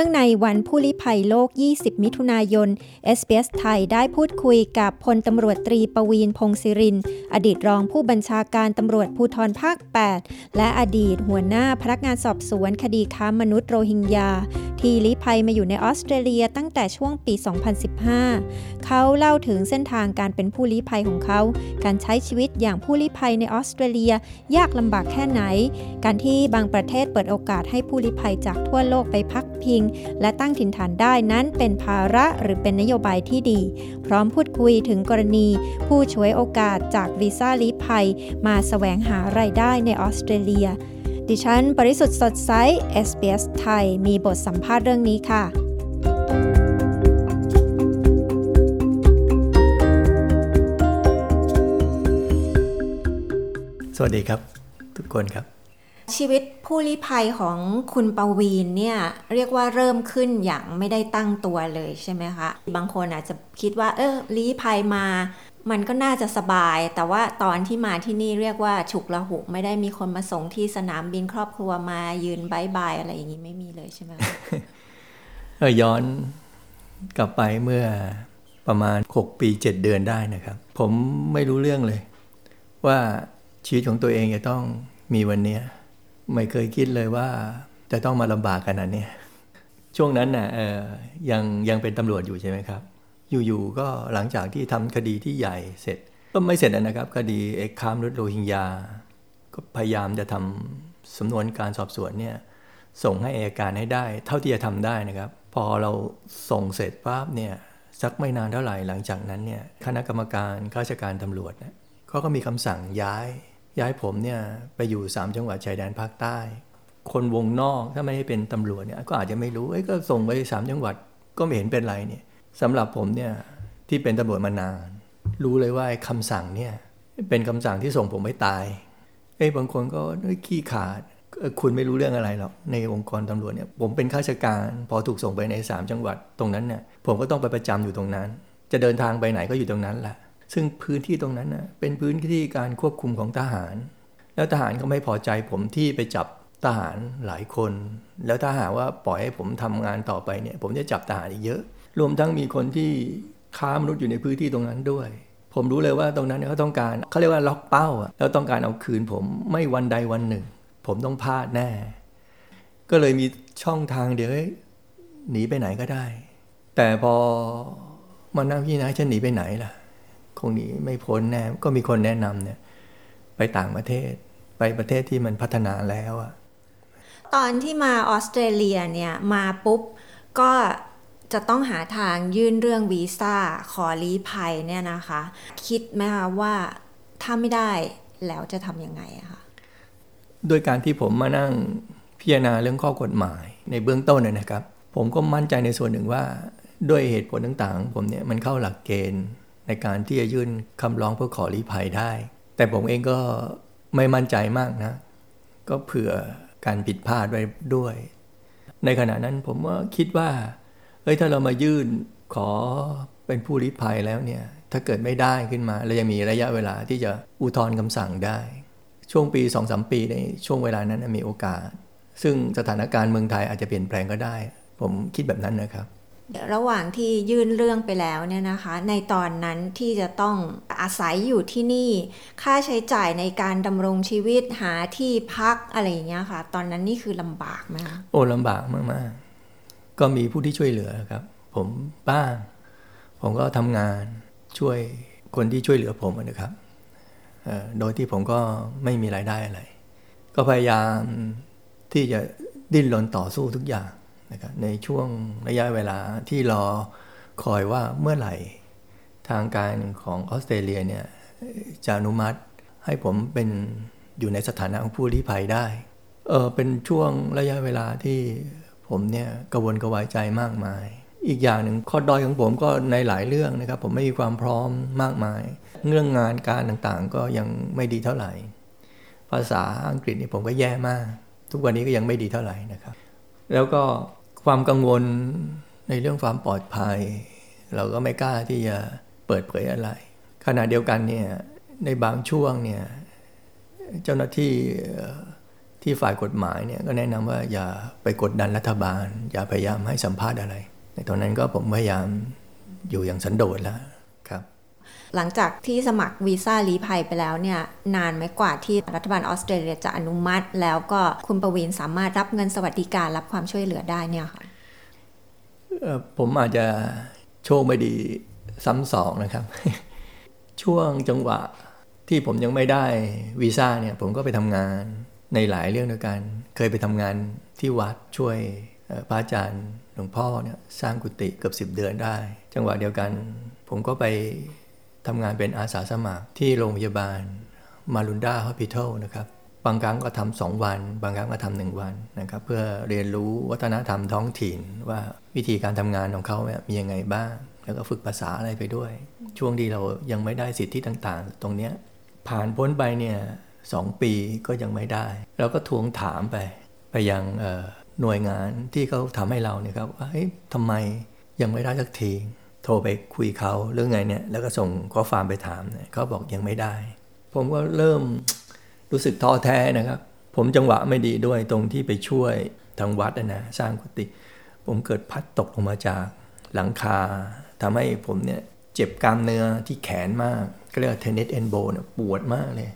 นื่องในวันผู้ลี้ภัยโลก 20 มิถุนายน SBS ไทยได้พูดคุยกับพลตำรวจตรีประวีนพงศิริน อดีตรองผู้บัญชาการตำรวจภูธรภาค 8 และอดีตหัวหน้าพนักงานสอบสวนคดีค้ามนุษย์โรฮิงญา ที่ลี้ภัยมาอยู่ในออสเตรเลียตั้งแต่ช่วงปี 2015 เขาเล่าถึงเส้นทางการเป็นผู้ลี้ภัยของเขา การใช้ชีวิตอย่างผู้ลี้ภัยในออสเตรเลียยากลำบากแค่ไหน การที่บางประเทศเปิดโอกาสให้ผู้ลี้ภัยจากทั่วโลกไปพักพิงและตั้งถิ่นฐานได้นั้นเป็นภาระหรือเป็นนโยบายที่ดี พร้อมพูดคุยถึงกรณี ผู้ช่วยโอกาสจากวีซ่าลี้ภัย มาแสวงหาไรายได้ในออสเตรเลีย ดิฉันบริสุทธ์สดใส SBS ไทย มีบทสัมภาษณ์เรื่องนี้ค่ะสวัสดีครับ ทุกคนครับ ชีวิตผู้ลี้ภัยของคุณปวีนเนี่ยเรียกว่าเริ่มขึ้นอย่างไม่ได้ตั้งตัวเลยใช่ไหมคะ บางคนอาจจะคิดว่า เออลี้ภัยมา มันก็น่าจะสบาย แต่ว่าตอนที่มาที่นี่เรียกว่าฉุกละหุกไม่ได้มีคนมาส่งที่สนามบินครอบครัวมายืนบายบายอะไรอย่างนี้ไม่มีเลยใช่ไหมเออย้อนกลับไปเมื่อประมาณ 6 ปี 7 เดือนได้นะครับ ผมไม่รู้เรื่องเลย ว่าชีวิตของตัวเองจะต้องมีวันนี้ ไม่เคยคิดเลยว่าจะต้องมาลำบากขนาดนี้ช่วงนั้นน่ะเออยังยังเป็นตำรวจอยู่ใช่ไหมครับ อยู่ๆก็หลังจากที่ทำคดีที่ใหญ่เสร็จ ก็ไม่เสร็จนะครับ คดีเอกคามนุษย์โรฮิงญา ก็พยายามจะทำสำนวนการสอบสวนเนี่ยส่งให้อายการให้ได้ เท่าที่จะทำได้นะครับ พอเราส่งเสร็จปั๊บเนี่ยสักไม่นานเท่าไหร่หลังจากนั้นเนี่ยคณะกรรมการข้าราชการตำรวจเนี่ยเขาก็มีคำสั่งย้าย ย้ายผมเนี่ยไปอยู่ 3 จังหวัดชายแดนภาคใต้ คนวงนอกถ้าไม่ได้เป็นตำรวจเนี่ยก็อาจจะไม่รู้เอ้ยก็ส่งไป3จังหวัดก็ไม่เห็นเป็นไรเนี่ยสำหรับผมเนี่ยที่เป็นตำรวจมานาน รู้เลยว่าคำสั่งเนี่ยเป็นคำสั่งที่ส่งผมไปตายเอ้ยบางคนก็ขี้ขาดคุณไม่รู้เรื่องอะไรหรอกในองค์กรตำรวจเนี่ยผมเป็นข้าราชการ พอถูกส่งไปใน 3 จังหวัดตรงนั้นเนี่ยผมก็ต้องไปประจำอยู่ตรงนั้น จะเดินทางไปไหนก็อยู่ตรงนั้นแหละ ซึ่งพื้นที่ตรงนั้นนะเป็นพื้นที่การควบคุมของทหาร แล้วทหารก็ไม่พอใจผมที่ไปจับทหารหลายคน แล้วถ้าหากว่าปล่อยให้ผมทำงานต่อไปเนี่ย ผมจะจับทหารอีกเยอะ รวมทั้งมีคนที่ค้ามนุษย์อยู่ในพื้นที่ตรงนั้นด้วย ผมรู้เลยว่าตรงนั้นเขาต้องการเขาเรียกว่าล็อกเป้าอะแล้วต้องการเอาคืนผมไม่วันใดวันหนึ่ง ผมต้องพลาดแน่ ก็เลยมีช่องทางเดี๋ยวหนีไปไหนก็ได้ แต่พอมานั่งพี่นะจะหนีไปไหนล่ะ คงหนีไม่พ้นแน่ก็มีคนแนะนำเนี่ยไปต่างประเทศ ไปประเทศที่มันพัฒนาแล้วอะตอนที่มาออสเตรเลียเนี่ยมาปุ๊บก็จะต้องหาทางยื่นเรื่องวีซ่าขอลี้ภัยเนี่ยนะคะ คิดไหมคะว่าถ้าไม่ได้แล้วจะทำยังไงอะคะโดยการที่ผมมานั่งพิจารณาเรื่องข้อกฎหมายในเบื้องต้นเนยนะครับ ผมก็มั่นใจในส่วนหนึ่งว่า ด้วยเหตุผลต่างๆของผมเนี่ยมันเข้าหลักเกณฑ์ ในการที่จะยื่นคำร้องเพื่อขอลี้ภัยได้ แต่ผมเองก็ไม่มั่นใจมากนะ ก็เผื่อการผิดพลาดไว้ด้วย ในขณะนั้นผมว่าคิดว่าเฮ้ยถ้าเรามายื่นขอเป็นผู้ลี้ภัยแล้วเนี่ย ถ้าเกิดไม่ได้ขึ้นมาเรายังมีระยะเวลาที่จะอุทธรณ์คำสั่งได้ ช่วงปี2องสมปีในช่วงเวลานั้นมีโอกาส ซึ่งสถานการณ์เมืองไทยอาจจะเปลี่ยนแปลงก็ได้ ผมคิดแบบนั้นนะครับ ระหว่างที่ยื่นเรื่องไปแล้วเนี่ยนะคะ ในตอนนั้นที่จะต้องอาศัยอยู่ที่นี่ ค่าใช้จ่ายในการดำรงชีวิตหาที่พักอะไรอย่างเงี้ยค่ะ ตอนนั้นนี่คือลำบากไหมคะโอ้ลำบากมาก ๆ ก็มีผู้ที่ช่วยเหลือครับ ผมบ้างผมก็ทำงานช่วยคนที่ช่วยเหลือผมนะครับโดยที่ผมก็ไม่มีรายได้อะไร ก็พยายามที่จะดิ้นรนต่อสู้ทุกอย่าง นะครับในช่วงระยะเวลาที่รอคอยว่าเมื่อไหร่ ทางการของออสเตรเลียเนี่ยจะอนุมัติให้ผมเป็นอยู่ในสถานะของผู้ลี้ภัยได้เออเป็นช่วงระยะเวลาที่ผมเนี่ยกระวนกระวายใจมากมาย อีกอย่างหนึ่งข้อด้อยของผมก็ในหลายเรื่องนะครับ ผมไม่มีความพร้อมมากมาย เรื่องงานการต่างๆ ก็ยังไม่ดีเท่าไหร่ ภาษาอังกฤษนี่ผมก็แย่มาก ทุกวันนี้ก็ยังไม่ดีเท่าไหร่นะครับ แล้วก็ ความกังวลในเรื่องความปลอดภัย เราก็ไม่กล้าที่จะเปิดเผยอะไร ขณะเดียวกันเนี่ยในบางช่วงเนี่ยเจ้าหน้าที่ที่ฝ่ายกฎหมายเนี่ยก็แนะนำว่าอย่าไปกดดันรัฐบาล อย่าพยายามให้สัมภาษณ์อะไร ในตอนนั้นก็ผมพยายามอยู่อย่างสันโดษแล้ว หลังจากที่สมัครวีซ่าลี้ภัยไปแล้วเนี่ยนานไหมกว่าที่รัฐบาลออสเตรเลียจะอนุมัติ แล้วก็คุณประวินสามารถรับเงินสวัสดิการรับความช่วยเหลือได้เนี่ยค่ะผมอาจจะโชคไม่ดีซ้ำสองนะครับ ช่วงจังหวะที่ผมยังไม่ได้วีซ่าเนี่ยผมก็ไปทำงานในหลายเรื่องด้วยกัน เคยไปทำงานที่วัดช่วยพระอาจารย์หลวงพ่อเนี่ยสร้างกุฏิเกือบสิบเดือนได้ จังหวะเดียวกัน ผมก็ไป ทำงานเป็นอาสาสมัครที่โรงพยาบาลมารุนดาฮอสพิทอลนะครับ บางครั้งก็ทำสองวัน บางครั้งก็ทำหนึ่งวันนะครับ เพื่อเรียนรู้วัฒนธรรมท้องถิ่นว่าวิธีการทำงานของเขาเนี่ยมียังไงบ้าง แล้วก็ฝึกภาษาอะไรไปด้วย ช่วงที่เรายังไม่ได้สิทธิต่างๆ ตรงเนี้ยผ่านพ้นไปเนี่ยสองปีก็ยังไม่ได้ เราก็ทวงถามไปไปยังหน่วยงานที่เขาทำให้เราเนี่ยครับว่าทำไมยังไม่ได้สักที โทรไปคุยเขาเรื่องไงเนี่ย แล้วก็ส่งข้อความไปถามเนี่ยเขาบอกยังไม่ได้ ผมก็เริ่มรู้สึกท้อแท้นะครับ ผมจังหวะไม่ดีด้วยตรงที่ไปช่วยทางวัดนะสร้างกุฏิผมเกิดพัดตกลงมาจากหลังคาทำให้ผมเนี่ยเจ็บกล้ามเนื้อที่แขนมากก็เรียก tennis elbow เนี่ยปวดมากเลย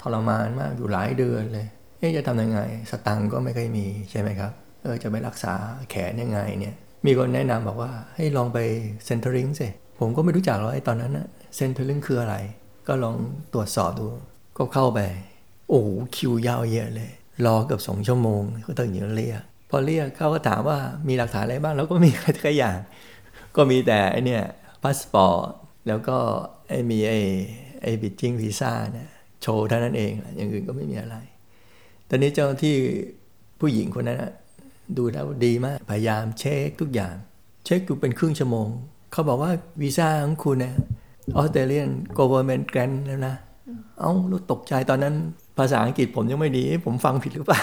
ทรมานมากอยู่หลายเดือนเลยเอ๊ะจะทำยังไง สตังก็ไม่เคยมีใช่ไหมครับเออจะไปรักษาแขนยังไงเนี่ย มีคนแนะนำบอกว่าให้ลองไป Centrelink สิผมก็ไม่รู้จักหรอกไอ้ตอนนั้นนะ Centrelink คืออะไร ก็ลองตรวจสอบดู ก็เข้าไป โอ้โหคิวยาวเยอะเลย รอเกือบสองชั่วโมงก็ต้องอยู่เรียกพอเรียกเขาก็ถามว่ามีหลักฐานอะไรบ้าง แล้วก็มีอะไรทุกอย่าง ก็มีแต่ไอเนี่ยพาสปอร์ตแล้วก็ไอมีไอไอ bridging visa เนี่ยโชว์เท่านั้นเองอย่างอื่นก็ไม่มีอะไร ตอนนี้เจ้าหน้าที่ผู้หญิงคนนั้น ดูแล้วดีมาก พยายามเช็คทุกอย่าง เช็คอยู่เป็นครึ่งชั่วโมง เขาบอกว่าวีซ่าของคุณเนี่ยออสเตรเลียน government grant แล้วนะ เอ้ารู้ตกใจตอนนั้นภาษาอังกฤษผมยังไม่ดี ผมฟังผิดหรือเปล่า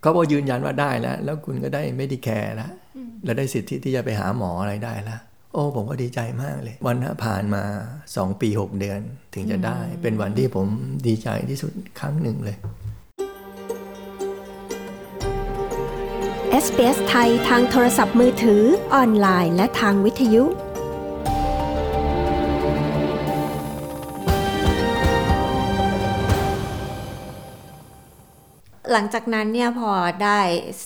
เขาบอกยืนยันว่าได้แล้ว แล้วคุณก็ได้ไม่ดีแคร์แล้วแล้วได้สิทธิที่จะไปหาหมออะไรได้แล้วโอ้ ผมก็ดีใจมากเลย วันผ่านมาสองปีหกเดือนถึงจะได้ เป็นวันที่ผมดีใจที่สุดครั้งหนึ่งเลย SBS ไทยทางโทรศัพท์มือถือ ออนไลน์ และทางวิทยุ หลังจากนั้นเนี่ยพอได้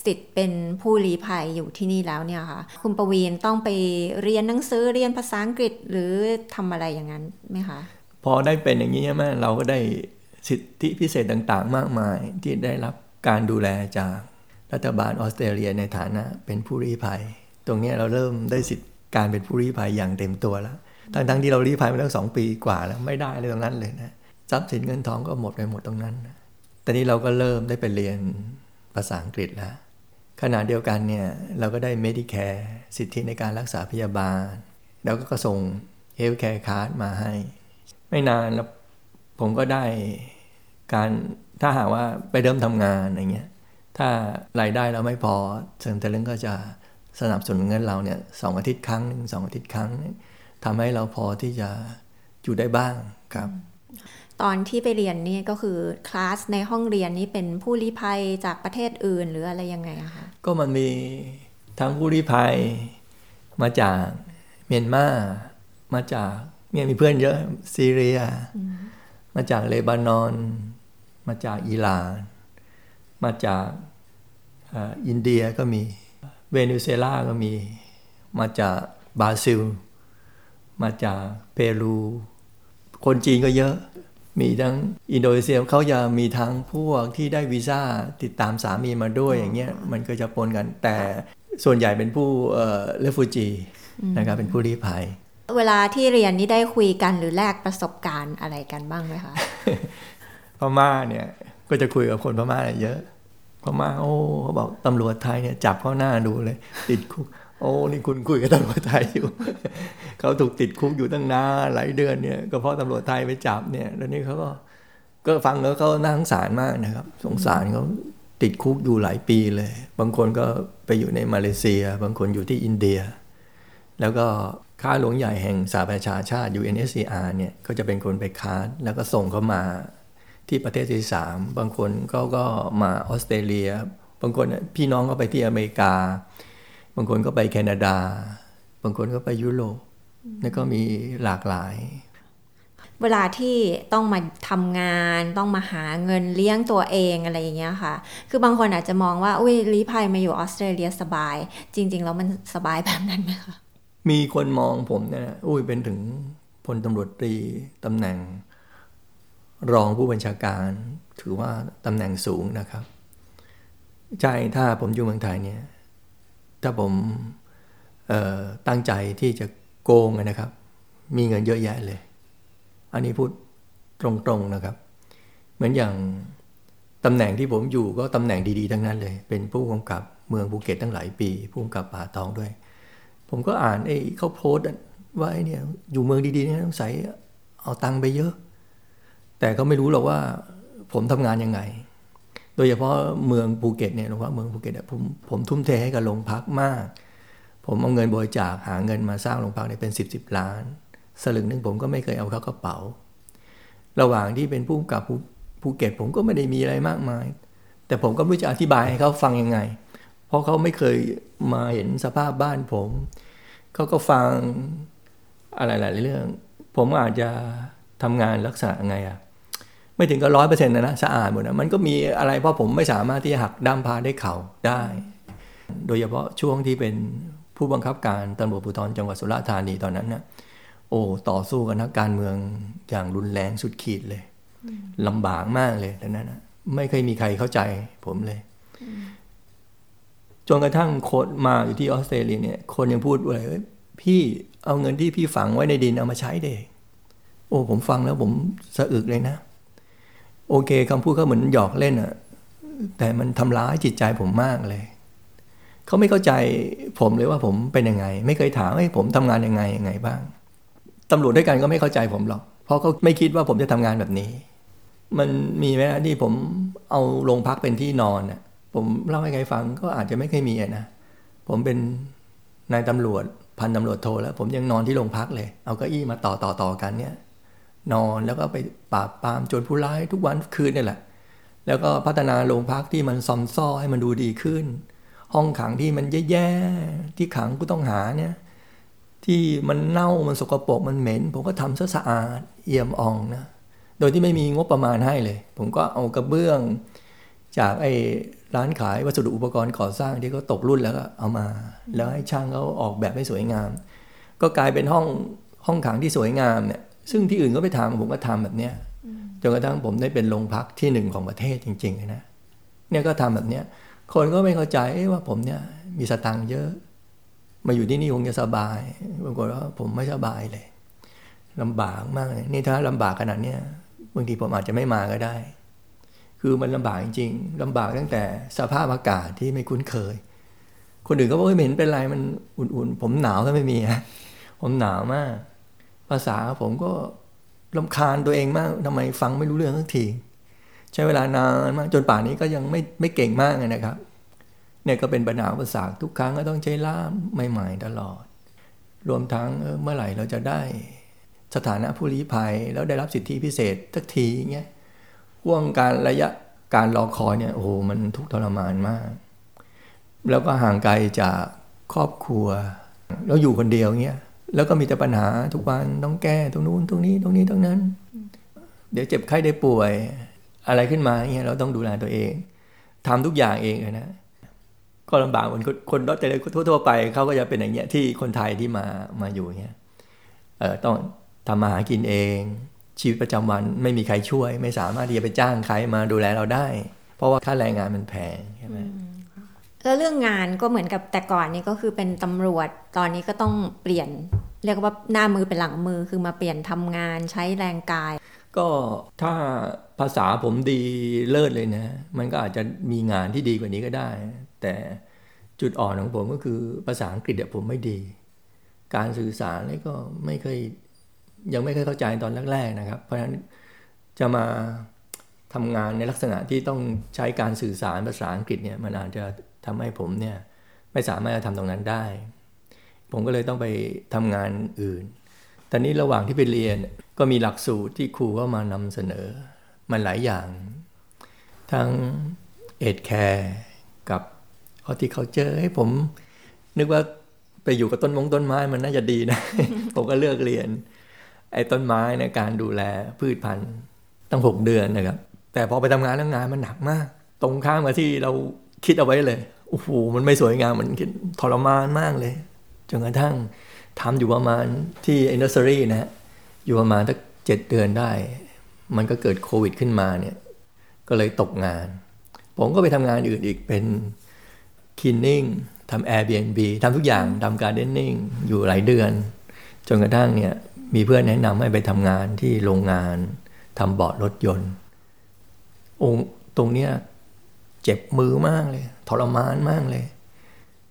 สิทธิ์เป็นผู้ลี้ภัยอยู่ที่นี่แล้วเนี่ยค่ะ คุณประวีนต้องไปเรียนหนังสือเรียนภาษาอังกฤษหรือทำอะไรอย่างนั้นไหมคะ พอได้เป็นอย่างนี้ใช่ไหมเราก็ได้สิทธิพิเศษต่างๆ มากมายที่ได้รับการดูแลจาก รัฐบาลออสเตรเลียในฐานะเป็นผู้ลี้ภัย ตรงนี้เราเริ่มได้สิทธิ์การเป็นผู้ลี้ภัยอย่างเต็มตัวแล้ว ทั้งๆที่เราลี้ภัยมาแล้วสองปีกว่าแล้วไม่ได้เลยตรงนั้นเลยนะทรัพย์สินเงินทองก็หมดไปหมดตรงนั้นนะตอนนี้เราก็เริ่มได้ไปเรียนภาษาอังกฤษแล้วขณะเดียวกันเนี่ยเราก็ได้ Medicare สิทธิในการรักษาพยาบาล แล้วก็ส่ง Healthcare Card มาให้ ไม่นานแล้วผมก็ได้การถ้าหากว่าไปเริ่มทำงานอย่างเงี้ย ถ้ารายได้เราไม่พอ Centrelink ก็จะสนับสนุนเงินเราเนี่ยสองอาทิตย์ครั้งหนึ่งสองอาทิตย์ครั้งทำให้เราพอที่จะอยู่ได้บ้างครับ ตอนที่ไปเรียนนี่ก็คือคลาสในห้องเรียนนี้เป็นผู้ลี้ภัยจากประเทศอื่นหรืออะไรยังไงอะคะก็มันมีทั้งผู้ลี้ภัยมาจากเมียนมามาจากเนี่ยมีเพื่อนเยอะซีเรีย มาจากเลบานอน มาจากอิหร่าน มาจากอินเดียก็มีเวเนซุเอลาก็มี มาจากบราซิล มาจากเปรู คนจีนก็เยอะ มีทั้งอินโดนีเซียเขาจะมีทั้งพวกที่ได้วีซ่าติดตามสามีมาด้วยอย่างเงี้ยมันก็จะปนกัน แต่ส่วนใหญ่เป็นผู้เอ่อเลฟูจีนะครับเป็นผู้ลี้ภัย เวลาที่เรียนนี่ได้คุยกันหรือแลกประสบการณ์อะไรกันบ้างไหมคะพม่าเนี่ย ก็จะคุยกับคนพม่าเยอะพม่าโอ้เขาบอกตำรวจไทยเนี่ยจับเข้าหน้าดูเลย ติดคุก โอ้นี่คุณคุยกับตำรวจไทยอยู่เขาถูกติดคุกอยู่ตั้งนานหลายเดือนเนี่ยก็เพราะตำรวจไทยไปจับเนี่ยแล้วนี่เขาก็ก็ฟังแล้วเขาน่าสงสารมากนะครับ สงสารเขาติดคุกอยู่หลายปีเลย บางคนก็ไปอยู่ในมาเลเซีย บางคนอยู่ที่อินเดีย แล้วก็ค้าหลวงใหญ่แห่งสหประชาชาติ UNSCR เนี่ยก็จะเป็นคนไปค้าแล้วก็ส่งเขามา ที่ประเทศที่สามบางคนก็ก็มาออสเตรเลีย บางคนพี่น้องก็ไปที่อเมริกา บางคนก็ไปแคนาดา บางคนก็ไปยุโรปแล้วก็มีหลากหลาย เวลาที่ต้องมาทำงานต้องมาหาเงินเลี้ยงตัวเองอะไรอย่างเงี้ยค่ะ คือบางคนอาจจะมองว่าอุ้ยลีภัยมาอยู่ออสเตรเลียสบาย จริง ๆ แล้วมันสบายแบบนั้นไหมคะมีคนมองผมเนี่ยอุ้ยเป็นถึงพลตำรวจตรีตำแหน่ง รองผู้บัญชาการถือว่าตำแหน่งสูงนะครับ ใช่ถ้าผมอยู่เมืองไทยเนี่ยถ้าผมตั้งใจที่จะโกงนะครับ มีเงินเยอะแยะเลย อันนี้พูดตรงๆนะครับ เหมือนอย่างตำแหน่งที่ผมอยู่ก็ตำแหน่งดีๆทั้งนั้นเลย เป็นผู้กำกับเมืองภูเก็ตตั้งหลายปี ผู้กำกับป่าตองด้วย ผมก็อ่านไอ้เขาโพสต์ว่าไอ้เนี่ยอยู่เมืองดีๆเนี่ยต้องใส่เอาตังค์ไปเยอะ แต่เขาไม่รู้หรอกว่า ผมทำงานยังไง โดยเฉพาะเมืองภูเก็ตเนี่ยหรือว่าเมืองภูเก็ตผมผมทุ่มเทให้กับโรงพักมาก ผมเอาเงินบริจาคหาเงินมาสร้างโรงพักเนี่ยเป็นสิบสิบล้าน สลึงหนึ่งผมก็ไม่เคยเอาเข้ากระเป๋า ระหว่างที่เป็นผู้กับภูเก็ตผมก็ไม่ได้มีอะไรมากมาย แต่ผมก็ไม่รู้จะอธิบายให้เขาฟังยังไง เพราะเขาไม่เคยมาเห็นสภาพบ้านผมเขาก็ฟังอะไรหลายเรื่อง ผมอาจจะทำงานลักษณะไงอะ ไม่ถึงก็ร้อยเปอร์เซ็นต์นะนะสะอาดหมดนะมันก็มีอะไรเพราะผมไม่สามารถที่จะหักด้ามพาได้เข่าได้ โดยเฉพาะช่วงที่เป็นผู้บังคับการตำรวจภูธรจังหวัดสุราษฎร์ธานีตอนนั้นนะโอ้ต่อสู้กับนักการเมืองอย่างรุนแรงสุดขีดเลยลำบากมากเลยตอนนั้นนะไม่เคยมีใครเข้าใจผมเลยจนกระทั่งโคดมาอยู่ที่ออสเตรเลียเนี่ย คนยังพูดว่าพี่เอาเงินที่พี่ฝังไว้ในดินเอามาใช้เด็กโอ้ผมฟังแล้วผมสะอึกเลยนะ โอเคคำพูดเขาเหมือนหยอกเล่นอะแต่มันทำร้ายจิตใจผมมากเลยเขาไม่เข้าใจผมเลยว่าผมเป็นยังไง ไม่เคยถามให้ผมทำงานยังไงยังไงบ้างตำรวจด้วยกันก็ไม่เข้าใจผมหรอก เพราะเขาไม่คิดว่าผมจะทำงานแบบนี้ มันมีไหมที่ผมเอาโรงพักเป็นที่นอนน่ะผมเล่าให้ใครฟังก็อาจจะไม่เคยมีนะผมเป็นนายตำรวจพันตำรวจโทแล้ว ผมยังนอนที่โรงพักเลย เอาเก้าอี้มาต่อต่อต่อกันเนี่ย นอนแล้วก็ไปปราบปรามโจรผู้ร้ายทุกวันคืนนี่แหละ แล้วก็พัฒนาโรงพักที่มันซอมซ้อให้มันดูดีขึ้น ห้องขังที่มันแย่ๆที่ขังผู้ต้องหาเนี่ยที่มันเน่ามันสกปรกมันเหม็น ผมก็ทำซะสะอาดเอี่ยมอ่องนะโดยที่ไม่มีงบประมาณให้เลย ผมก็เอากระเบื้อง จากไอ้ร้านขายวัสดุอุปกรณ์ก่อสร้างที่เขาตกรุ่นแล้วก็เอามา แล้วให้ช่างเขาออกแบบให้สวยงาม ก็กลายเป็นห้องห้องขังที่สวยงามเนี่ย ซึ่งที่อื่นก็ไปทำผมก็ทำแบบเนี้ยจนกระทั่งผมได้เป็นโรงพักที่หนึ่งของประเทศจริงๆนะเนี่ยก็ทำแบบเนี้ยคนก็ไม่เข้าใจว่าผมเนี่ยมีสตังค์เยอะ มาอยู่ที่นี่คงจะสบายปรากฏว่าผมไม่สบายเลยลำบากมากเลยนี่ถ้าลำบากขนาดเนี้ยบางทีผมอาจจะไม่มาก็ได้ คือมันลำบากจริงๆลำบากตั้งแต่สภาพอากาศที่ไม่คุ้นเคย คนอื่นก็บอกไม่เห็นเป็นไรมันอุ่นๆ ผมหนาวก็ไม่มีฮะผมหนาวมาก ภาษาผมก็ลำคาญตัวเองมากทำไมฟังไม่รู้เรื่องสักที ใช้เวลานานมากจนป่านนี้ก็ยังไม่ไม่เก่งมากเลยนะครับ เนี่ยก็เป็นปัญหาภาษาทุกครั้งก็ต้องใช้ล่ามใหม่ๆตลอด รวมทั้งเมื่อไหร่เราจะได้สถานะผู้ลี้ภัยแล้วได้รับสิทธิพิเศษทักทีเงี้ยห่วงการระยะการรอคอยเนี่ยโอ้โหมันทุกทรมานมาก แล้วก็ห่างไกลจากครอบครัว แล้วอยู่คนเดียวเงี้ย แล้วก็มีแต่ปัญหาทุกวันต้องแก้ตรงนู้นตรงนี้ตรงนี้ตรงนั้น เดี๋ยวเจ็บไข้ได้ป่วย อะไรขึ้นมาเนี่ยเราต้องดูแลตัวเองทำทุกอย่างเองเลยนะก็ลำบากเหมือนคนรถแต่ทั่วๆไปเขาก็จะเป็นอย่างเงี้ยที่คนไทยที่มามาอยู่เงี้ยเออต้องทำมาหากินเอง ชีวิตประจำวันไม่มีใครช่วย ไม่สามารถที่จะไปจ้างใครมาดูแลเราได้ เพราะว่าค่าแรงงานมันแพงใช่ไหม แล้วเรื่องงานก็เหมือนกับแต่ก่อนนี้ก็คือเป็นตำรวจ ตอนนี้ก็ต้องเปลี่ยน เรียกว่าหน้ามือเป็นหลังมือคือมาเปลี่ยนทำงานใช้แรงกาย ก็ถ้าภาษาผมดีเลิศเลยนะ มันก็อาจจะมีงานที่ดีกว่านี้ก็ได้ แต่จุดอ่อนของผมก็คือภาษาอังกฤษเนี่ยผมไม่ดี การสื่อสารนี่ก็ไม่เคยยังไม่เคยเข้าใจตอนแรกๆนะครับ เพราะฉะนั้นจะมาทำงานในลักษณะที่ต้องใช้การสื่อสารภาษาอังกฤษเนี่ยมันอาจจะ ทำให้ผมเนี่ยไม่สามารถจะทำตรงนั้นได้ ผมก็เลยต้องไปทำงานอื่น ตอนนี้ระหว่างที่ไปเรียนก็มีหลักสูตรที่ครูก็มานำเสนอ มันหลายอย่าง ทั้งเอ็ดแคร์กับฮอติเคาเจอร์ให้ผมนึกว่าไปอยู่กับต้นมงต้นไม้มันน่าจะดีนะ ผมก็เลือกเรียน ไอ้ต้นไม้ในการดูแลพืชพันธุ์ตั้งหกเดือนนะครับ แต่พอไปทำงานแล้วงานมันหนักมาก ตรงข้ามกับที่เรา คิดเอาไว้เลยโอ้โหมันไม่สวยงามมันทรมานมากเลยจนกระทั่งทำอยู่ประมาณที่อินดัสทรีนะฮะอยู่ประมาณสักเจ็ดเดือนได้ มันก็เกิดโควิดขึ้นมาเนี่ยก็เลยตกงาน ผมก็ไปทำงานอื่นอีกเป็นคินนิ่งทำ Airbnb ทำทุกอย่างทำการเดนนิ่งอยู่หลายเดือน จนกระทั่งเนี่ยมีเพื่อนแนะนำให้ไปทำงานที่โรงงานทำเบอร์ดรถยนต์องตรงเนี้ย เจ็บมือมากเลย ทรมานมากเลย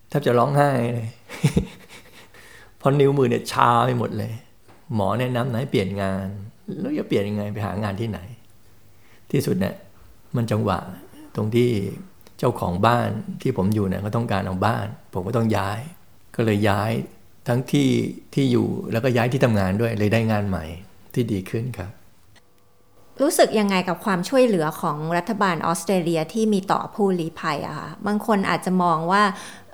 แทบจะร้องไห้เลยเพราะนิ้วมือเนี่ยชาไปหมดเลย หมอแนะนำให้เปลี่ยนงาน แล้วจะเปลี่ยนยังไงไปหางานที่ไหน ที่สุดเนี่ยมันจังหวะตรงที่เจ้าของบ้านที่ผมอยู่เนี่ยก็ต้องการเอาบ้าน ผมก็ต้องย้าย ก็เลยย้ายทั้งที่ที่อยู่แล้วก็ย้ายที่ทำงานด้วยเลยได้งานใหม่ที่ดีขึ้นครับ รู้สึกยังไงกับความช่วยเหลือของรัฐบาลออสเตรเลียที่มีต่อผู้ลี้ภัยอะคะบางคนอาจจะมองว่า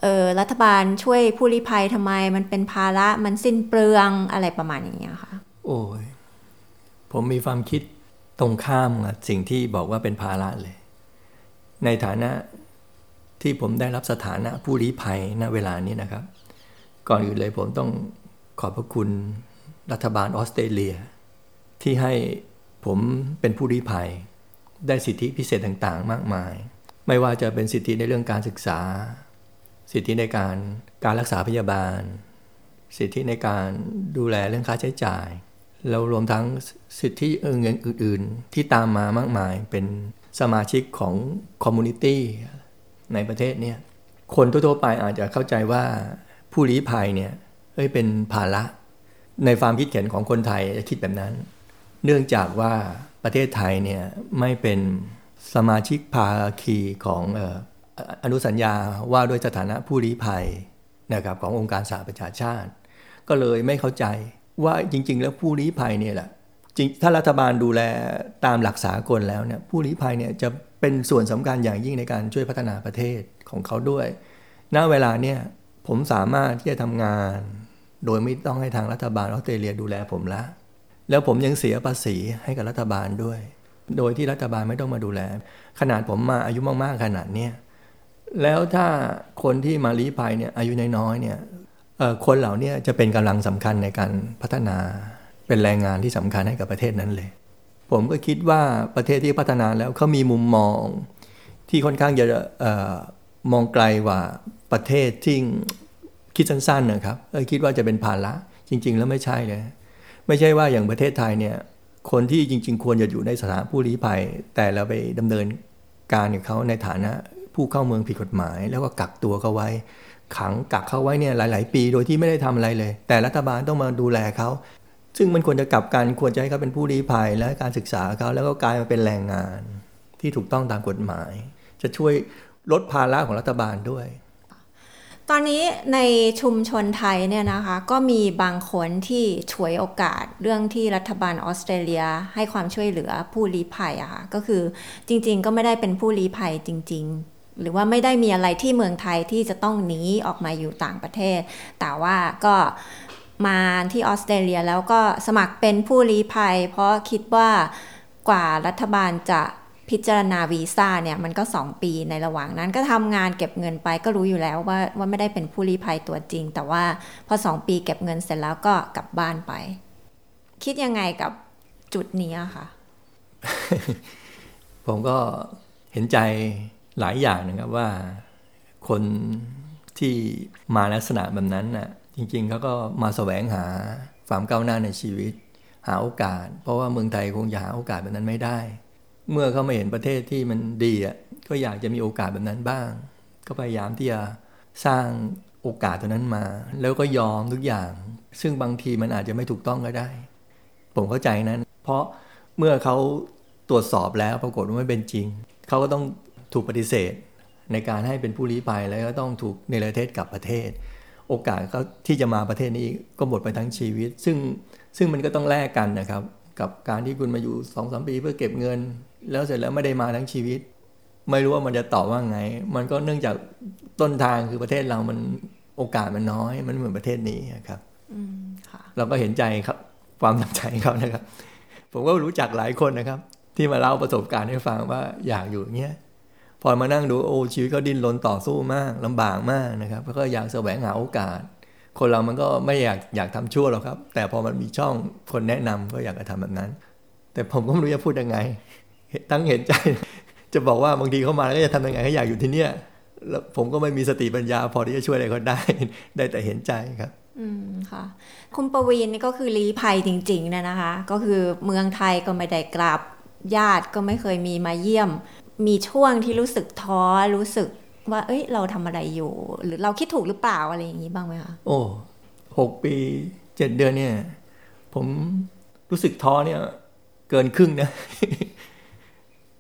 เออรัฐบาลช่วยผู้ลี้ภัยทำไม มันเป็นภาระมันสิ้นเปลืองอะไรประมาณอย่างเงี้ยค่ะ โอ้ยผมมีความคิดตรงข้ามกับสิ่งที่บอกว่าเป็นภาระเลย ในฐานะที่ผมได้รับสถานะผู้ลี้ภัยณเวลานี้นะครับ ก่อนอื่นเลยผมต้องขอบพระคุณรัฐบาลออสเตรเลีย ที่ให้ ผมเป็นผู้ลี้ภัย ได้สิทธิพิเศษต่างๆ มากมาย ไม่ว่าจะเป็นสิทธิในเรื่องการศึกษา สิทธิในการการรักษาพยาบาล สิทธิในการดูแลเรื่องค่าใช้จ่ายแล้วรวมทั้งสิทธิเงินอื่น ๆ ที่ตามมามากมายเป็นสมาชิกของคอมมูนิตี้ในประเทศเนี่ยคนทั่วๆไปอาจจะเข้าใจว่าผู้ลี้ภัยเนี่ยเอ้ยเป็นภาระในความคิดเห็นของคนไทยจะคิดแบบนั้น เนื่องจากว่าประเทศไทยเนี่ยไม่เป็นสมาชิกภาคีของอนุสัญญาว่าด้วยสถานะผู้ลี้ภัยนะครับขององค์การสหประชาชาติ ก็เลยไม่เข้าใจว่าจริง ๆ แล้วผู้ลี้ภัยเนี่ยแหละจริงถ้ารัฐบาลดูแลตามหลักสากลแล้วเนี่ยผู้ลี้ภัยเนี่ยจะเป็นส่วนสำคัญอย่างยิ่งในการช่วยพัฒนาประเทศของเขาด้วย ณ เวลาเนี่ยผมสามารถที่จะทำงาน โดยไม่ต้องให้ทางรัฐบาลออสเตรเลียดูแลผมละ แล้วผมยังเสียภาษีให้กับรัฐบาลด้วย โดยที่รัฐบาลไม่ต้องมาดูแล ขนาดผมมาอายุมากๆขนาดเนี้ยแล้วถ้าคนที่มาลี้ภัยเนี่ยอายุน้อยๆเนี่ยคนเหล่านี้จะเป็นกำลังสำคัญในการพัฒนาเป็นแรงงานที่สำคัญให้กับประเทศนั้นเลย ผมก็คิดว่าประเทศที่พัฒนาแล้วเขามีมุมมองที่ค่อนข้างจะมองไกลกว่าประเทศที่คิดสั้นๆนะครับเออคิดว่าจะเป็นภาระจริง ๆ แล้วไม่ใช่เลย ไม่ใช่ว่าอย่างประเทศไทยเนี่ย คนที่จริง ๆ ควรจะอยู่ในสถานผู้ลี้ภัย แต่เราไปดำเนินการกับเขาในฐานะผู้เข้าเมืองผิดกฎหมาย แล้วก็กักตัวเขาไว้ ขังกักเขาไว้เนี่ยหลาย ๆ ปีโดยที่ไม่ได้ทำอะไรเลย แต่รัฐบาลต้องมาดูแลเขาซึ่งมันควรจะกลับกันควรจะให้เขาเป็นผู้ลี้ภัย และการศึกษาเขาแล้วก็กลายมาเป็นแรงงานที่ถูกต้องตามกฎหมาย จะช่วยลดภาระของรัฐบาลด้วย ตอนนี้ในชุมชนไทยเนี่ยนะคะก็มีบางคนที่ฉวยโอกาสเรื่องที่รัฐบาลออสเตรเลียให้ความช่วยเหลือผู้ลี้ภัยอะค่ะก็คือจริง ๆ ก็ไม่ได้เป็นผู้ลี้ภัยจริง ๆ หรือว่าไม่ได้มีอะไรที่เมืองไทยที่จะต้องหนีออกมาอยู่ต่างประเทศ แต่ว่าก็มาที่ออสเตรเลียแล้วก็สมัครเป็นผู้ลี้ภัย เพราะคิดว่ากว่ารัฐบาลจะ พิจารณาวีซ่าเนี่ยมันก็ 2 ปีในระหว่างนั้นก็ทำงานเก็บเงินไปก็รู้อยู่แล้วว่าว่าไม่ได้เป็นผู้ลี้ภัยตัวจริง แต่ว่าพอ 2 ปีเก็บเงินเสร็จแล้วก็กลับบ้านไป คิดยังไงกับจุดนี้ค่ะ ผมก็เห็นใจหลายอย่างนะครับว่าคนที่มาลักษณะแบบนั้นน่ะจริงๆเขาก็มาแสวงหาความก้าวหน้าในชีวิต หาโอกาส เพราะว่าเมืองไทยคงจะหาโอกาสแบบนั้นไม่ได้ เมื่อเขามาเห็นประเทศที่มันดีอะก็อยากจะมีโอกาสแบบนั้นบ้าง ก็พยายามที่จะสร้างโอกาสตัวนั้นมา แล้วก็ยอมทุกอย่าง ซึ่งบางทีมันอาจจะไม่ถูกต้องก็ได้ ผมเข้าใจนั้น เพราะเมื่อเขาตรวจสอบแล้วปรากฏว่าไม่เป็นจริง เขาก็ต้องถูกปฏิเสธ ในการให้เป็นผู้ลี้ภัยแล้วก็ต้องถูกเนรเทศกลับประเทศ โอกาสเขาที่จะมาประเทศนี้ก็หมดไปทั้งชีวิต ซึ่งซึ่งมันก็ต้องแลกกันนะครับ กับการที่คุณมาอยู่สองสามปีเพื่อเก็บเงิน แล้วเสร็จแล้วไม่ได้มาทั้งชีวิต ไม่รู้ว่ามันจะตอบว่าไง มันก็เนื่องจากต้นทางคือประเทศเรามันโอกาสมันน้อย มันเหมือนประเทศนี้ครับเราก็เห็นใจครับ ความตั้งใจเขานะครับ ผมก็รู้จักหลายคนนะครับ ที่มาเล่าประสบการณ์ให้ฟังว่าอยากอยู่อย่างเงี้ยพอมานั่งดูโอ้ชีวิตเขาดิ้นรนต่อสู้มากลำบากมากนะครับแล้วก็อยากแสวงหาโอกาส คนเรามันก็ไม่อยากอยากทำชั่วหรอกครับ แต่พอมันมีช่องคนแนะนำก็อยากจะทำแบบนั้น แต่ผมก็ไม่รู้จะพูดยังไง ตั้งเห็นใจ จะบอกว่าบางทีเขามาแล้วจะทำยังไงให้อยากอยู่ที่เนี่ยแล้วผมก็ไม่มีสติปัญญาพอที่จะช่วยอะไรเขาได้ ได้แต่เห็นใจครับ อืมค่ะ คุณประวีนนี่ก็คือลี้ภัยจริงๆนะนะคะ ก็คือเมืองไทยก็ไม่ได้กลับญาติก็ไม่เคยมีมาเยี่ยม มีช่วงที่รู้สึกท้อรู้สึกว่า เอ้ย เราทำอะไรอยู่ หรือเราคิดถูกหรือเปล่าอะไรอย่างนี้บ้างไหมคะโอ้หกปีเจ็ดเดือนเนี่ย ผมรู้สึกท้อเนี่ย เกินครึ่งนะ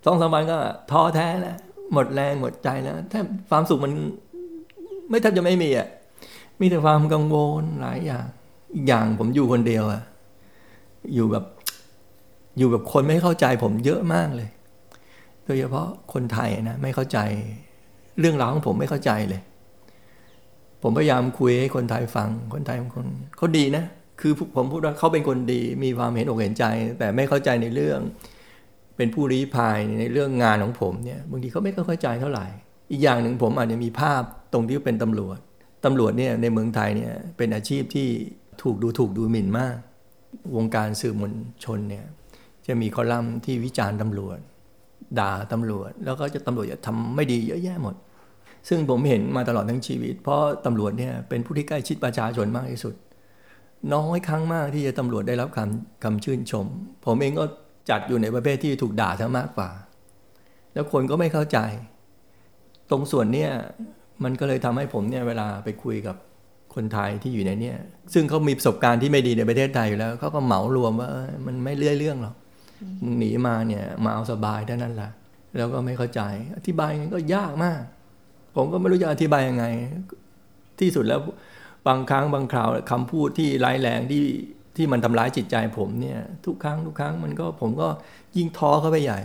สองสามวันก็ท้อแท้แล้วหมดแรงหมดใจแล้วแทบความสุขมัน ไม่แทบจะไม่มีอะมีแต่ความกังวลหลายอย่างอีกอย่างผมอยู่คนเดียวอะ อยู่แบบ อยู่แบบคนไม่เข้าใจผมเยอะมากเลย โดยเฉพาะคนไทยนะไม่เข้าใจ เรื่องราวของผมไม่เข้าใจเลย ผมพยายามคุยให้คนไทยฟัง คนไทยบางคนเขาดีนะคือผมพูดว่าเขาเป็นคนดี มีความเห็นอกเห็นใจ แต่ไม่เข้าใจในเรื่อง เป็นผู้รีพายในเรื่องงานของผมเนี่ยบางทีเขาไม่เข้าใจเท่าไหร่ อีกอย่างหนึ่งผมอาจจะมีภาพตรงที่เป็นตำรวจตำรวจเนี่ยในเมืองไทยเนี่ยเป็นอาชีพที่ถูกดูถูกดูหมิ่นมาก วงการสื่อมวลชนเนี่ยจะมีคอลัมน์ที่วิจารณ์ตำรวจ ด่าตำรวจ แล้วก็จะตำรวจจะทำไม่ดีเยอะแยะหมด ซึ่งผมเห็นมาตลอดทั้งชีวิต เพราะตำรวจเนี่ยเป็นผู้ที่ใกล้ชิดประชาชนมากที่สุด น้อยครั้งมากที่จะตำรวจได้รับคำคำชื่นชม ผมเองก็ จัดอยู่ในประเภทที่ถูกด่าทั้งมากกว่า แล้วคนก็ไม่เข้าใจ ตรงส่วนเนี้ยมันก็เลยทำให้ผมเนี่ยเวลาไปคุยกับคนไทยที่อยู่ในเนี้ยซึ่งเขามีประสบการณ์ที่ไม่ดีในประเทศไทยอยู่แล้วเขาก็เหมารวมว่ามันไม่เลื่อยเรื่องหรอกมึงหนีมาเนี่ยมาเอาสบายเท่านั้นแหละแล้วก็ไม่เข้าใจ อธิบายก็ยากมาก ผมก็ไม่รู้จะอธิบายยังไง ที่สุดแล้วบางครั้งบางคราวคำพูดที่ร้ายแรงที่ ที่มันทำร้ายจิตใจผมเนี่ยทุกครั้งทุกครั้งมันก็ผมก็ยิ่งท้อเข้าไปใหญ่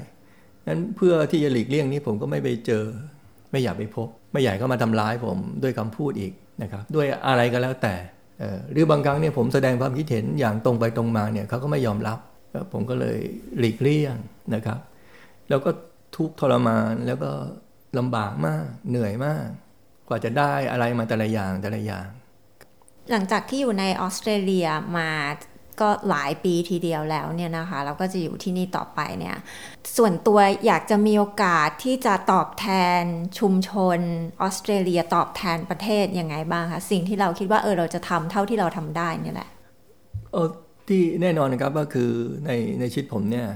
นั้นเพื่อที่จะหลีกเลี่ยงนี้ผมก็ไม่ไปเจอ ไม่อยากไปพบ ไม่อยากก็มาทำร้ายผมด้วยคำพูดอีกนะครับด้วยอะไรก็แล้วแต่หรือบางครั้งเนี่ยผมแสดงความคิดเห็นอย่างตรงไปตรงมาเนี่ยเขาก็ไม่ยอมรับ ผมก็เลยหลีกเลี่ยงนะครับ แล้วก็ทุกทรมานแล้วก็ลำบากมากเหนื่อยมาก กว่าจะได้อะไรมาแต่ละอย่างแต่ละอย่าง หลังจากที่อยู่ในออสเตรเลียมาก็หลายปีทีเดียวแล้วเนี่ยนะคะ เราก็จะอยู่ที่นี่ต่อไปเนี่ย ส่วนตัวอยากจะมีโอกาสที่จะตอบแทนชุมชนออสเตรเลียตอบแทนประเทศยังไงบ้างคะสิ่งที่เราคิดว่าเออเราจะทำเท่าที่เราทำได้นี่แหละเออที่แน่นอนนะครับก็คือในในชีวิตผมเนี่ย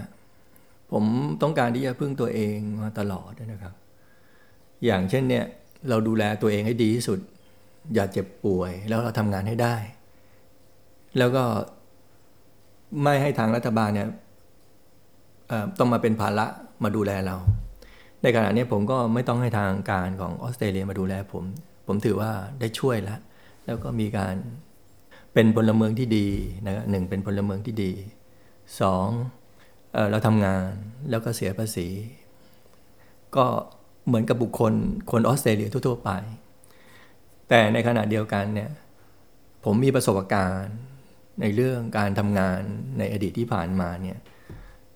ผมต้องการที่จะพึ่งตัวเองมาตลอดนะครับ อย่างเช่นเนี่ยเราดูแลตัวเองให้ดีที่สุด อย่าเจ็บป่วย แล้วเราทำงานให้ได้ แล้วก็ไม่ให้ทางรัฐบาลเนี่ยต้องมาเป็นภาระมาดูแลเรา ในขณะนี้ผมก็ไม่ต้องให้ทางการของออสเตรเลียมาดูแลผม ผมถือว่าได้ช่วยแล้ว แล้วก็มีการเป็นพลเมืองที่ดีนะหนึ่งเป็นพลเมืองที่ดีสองเเราทำงานแล้วก็เสียภาษี ก็เหมือนกับบุคคลคนออสเตรเลียทั่วๆไป แต่ในขณะเดียวกันเนี่ยผมมีประสบการณ์ในเรื่องการทำงานในอดีตที่ผ่านมาเนี่ย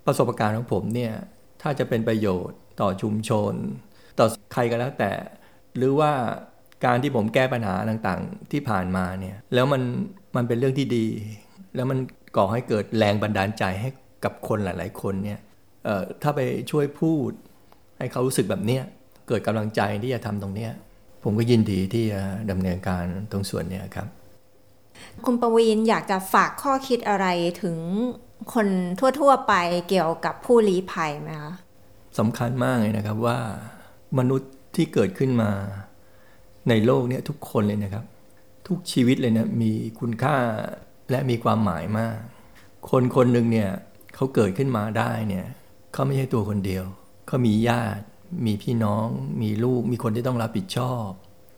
ประสบการณ์ของผมเนี่ยถ้าจะเป็นประโยชน์ต่อชุมชน ต่อใครก็แล้วแต่ หรือว่าการที่ผมแก้ปัญหาต่างๆที่ผ่านมาเนี่ยแล้วมันมันเป็นเรื่องที่ดี แล้วมันก่อให้เกิดแรงบันดาลใจให้กับคนหลาย ๆ คนเนี่ยถ้าไปช่วยพูด ให้เขารู้สึกแบบเนี้ยเกิดกำลังใจที่จะทำตรงเนี้ย ผมก็ยินดีที่จะดำเนินการตรงส่วนเนี้ยครับ คุณประวีนอยากจะฝากข้อคิดอะไรถึงคนทั่ว ๆ ไปเกี่ยวกับผู้ลี้ภัยไหมคะสำคัญมากเลยนะครับว่ามนุษย์ที่เกิดขึ้นมาในโลกนี้ทุกคนเลยนะครับ ทุกชีวิตเลยนะมีคุณค่าและมีความหมายมาก คนคนหนึ่งเนี่ยเขาเกิดขึ้นมาได้เนี่ยเขาไม่ใช่ตัวคนเดียวเขามีญาติ มีพี่น้อง มีลูก มีคนที่ต้องรับผิดชอบ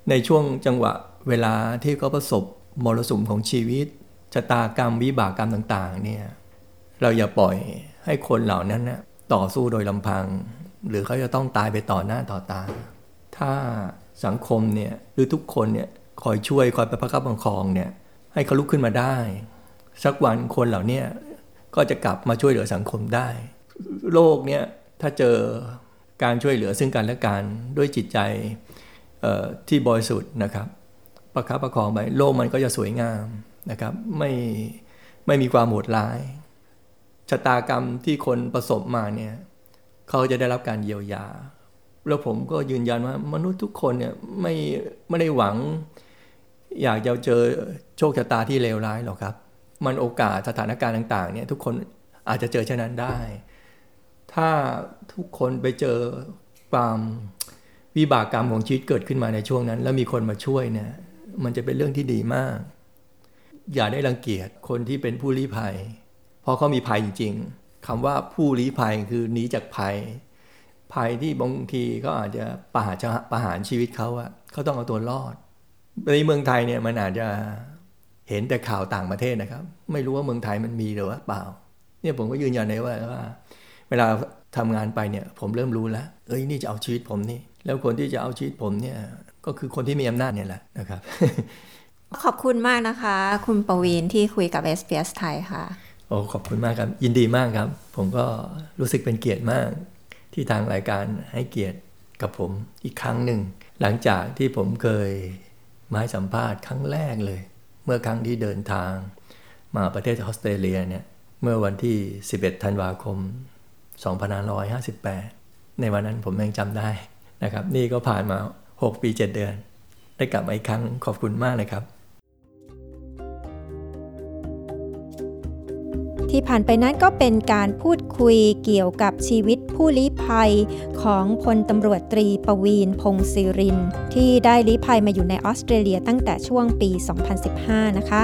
ในช่วงจังหวะเวลาที่เขาประสบมรสุมของชีวิตชะตากรรมวิบากกรรมต่างๆเนี่ยเราอย่าปล่อยให้คนเหล่านั้นนะต่อสู้โดยลำพัง หรือเขาจะต้องตายไปต่อหน้าต่อตา ถ้าสังคมเนี่ยหรือทุกคนเนี่ยคอยช่วยคอยประคับประคองเนี่ยให้เขาลุกขึ้นมาได้ สักวันคนเหล่านี้ก็จะกลับมาช่วยเหลือสังคมได้ โลกเนี่ยถ้าเจอ การช่วยเหลือซึ่งกันและกันด้วยจิตใจที่บริสุทธิ์นะครับ ประคับประคองไปโลกมันก็จะสวยงามนะครับ ไม่ไม่มีความโหดร้ายชะตากรรมที่คนประสบมาเนี่ยเขาจะได้รับการเยียวยา แล้วผมก็ยืนยันว่ามนุษย์ทุกคนเนี่ยไม่ไม่ได้หวัง อยากจะเจอโชคชะตาที่เลวร้ายหรอกครับ มันโอกาสสถานการณ์ต่าง ๆ เนี่ยทุกคนอาจจะเจอเช่นนั้นได้ ถ้า ทุกคนไปเจอความวิบากกรรมของชีวิตเกิดขึ้นมาในช่วงนั้น แล้วมีคนมาช่วยเนี่ยมันจะเป็นเรื่องที่ดีมาก อย่าได้รังเกียจคนที่เป็นผู้ลี้ภัย เพราะเขามีภัยจริงๆคำว่าผู้ลี้ภัยคือหนีจากภัย ภัยที่บางทีเขาอาจจะประหารประหารชีวิตเขาอะเขาต้องเอาตัวรอดในเมืองไทยเนี่ยมันอาจจะเห็นแต่ข่าวต่างประเทศนะครับ ไม่รู้ว่าเมืองไทยมันมีหรือว่าเปล่า เนี่ยผมก็ยืนยันเลยว่าว่าเวลา ทำงานไปเนี่ยผมเริ่มรู้แล้ว เอ้ยนี่จะเอาชีวิตผมนี่ แล้วคนที่จะเอาชีวิตผมเนี่ยก็คือคนที่มีอำนาจเนี่ยแหละนะครับ ขอบคุณมากนะคะ คุณประวีนที่คุยกับ SBS ไทยค่ะ โอ้ขอบคุณมากครับ ยินดีมากครับ ผมก็รู้สึกเป็นเกียรติมาก ที่ทางรายการให้เกียรติกับผมอีกครั้งหนึ่ง หลังจากที่ผมเคยมาสัมภาษณ์ครั้งแรกเลย เมื่อครั้งที่เดินทาง มาประเทศออสเตรเลียเนี่ยเมื่อวันที่ 11 ธันวาคม 2558 ในวันนั้นผมยังจำได้นะครับ นี่ก็ผ่านมา 6 ปี 7 เดือน ได้กลับมาอีกครั้งขอบคุณมากเลยครับ ที่ผ่านไปนั้นก็เป็นการพูดคุยเกี่ยวกับชีวิตผู้ลี้ภัยของพลตำรวจตรีประวีนพงศิริน ที่ได้ลี้ภัยมาอยู่ในออสเตรเลียตั้งแต่ช่วงปี 2015 นะคะ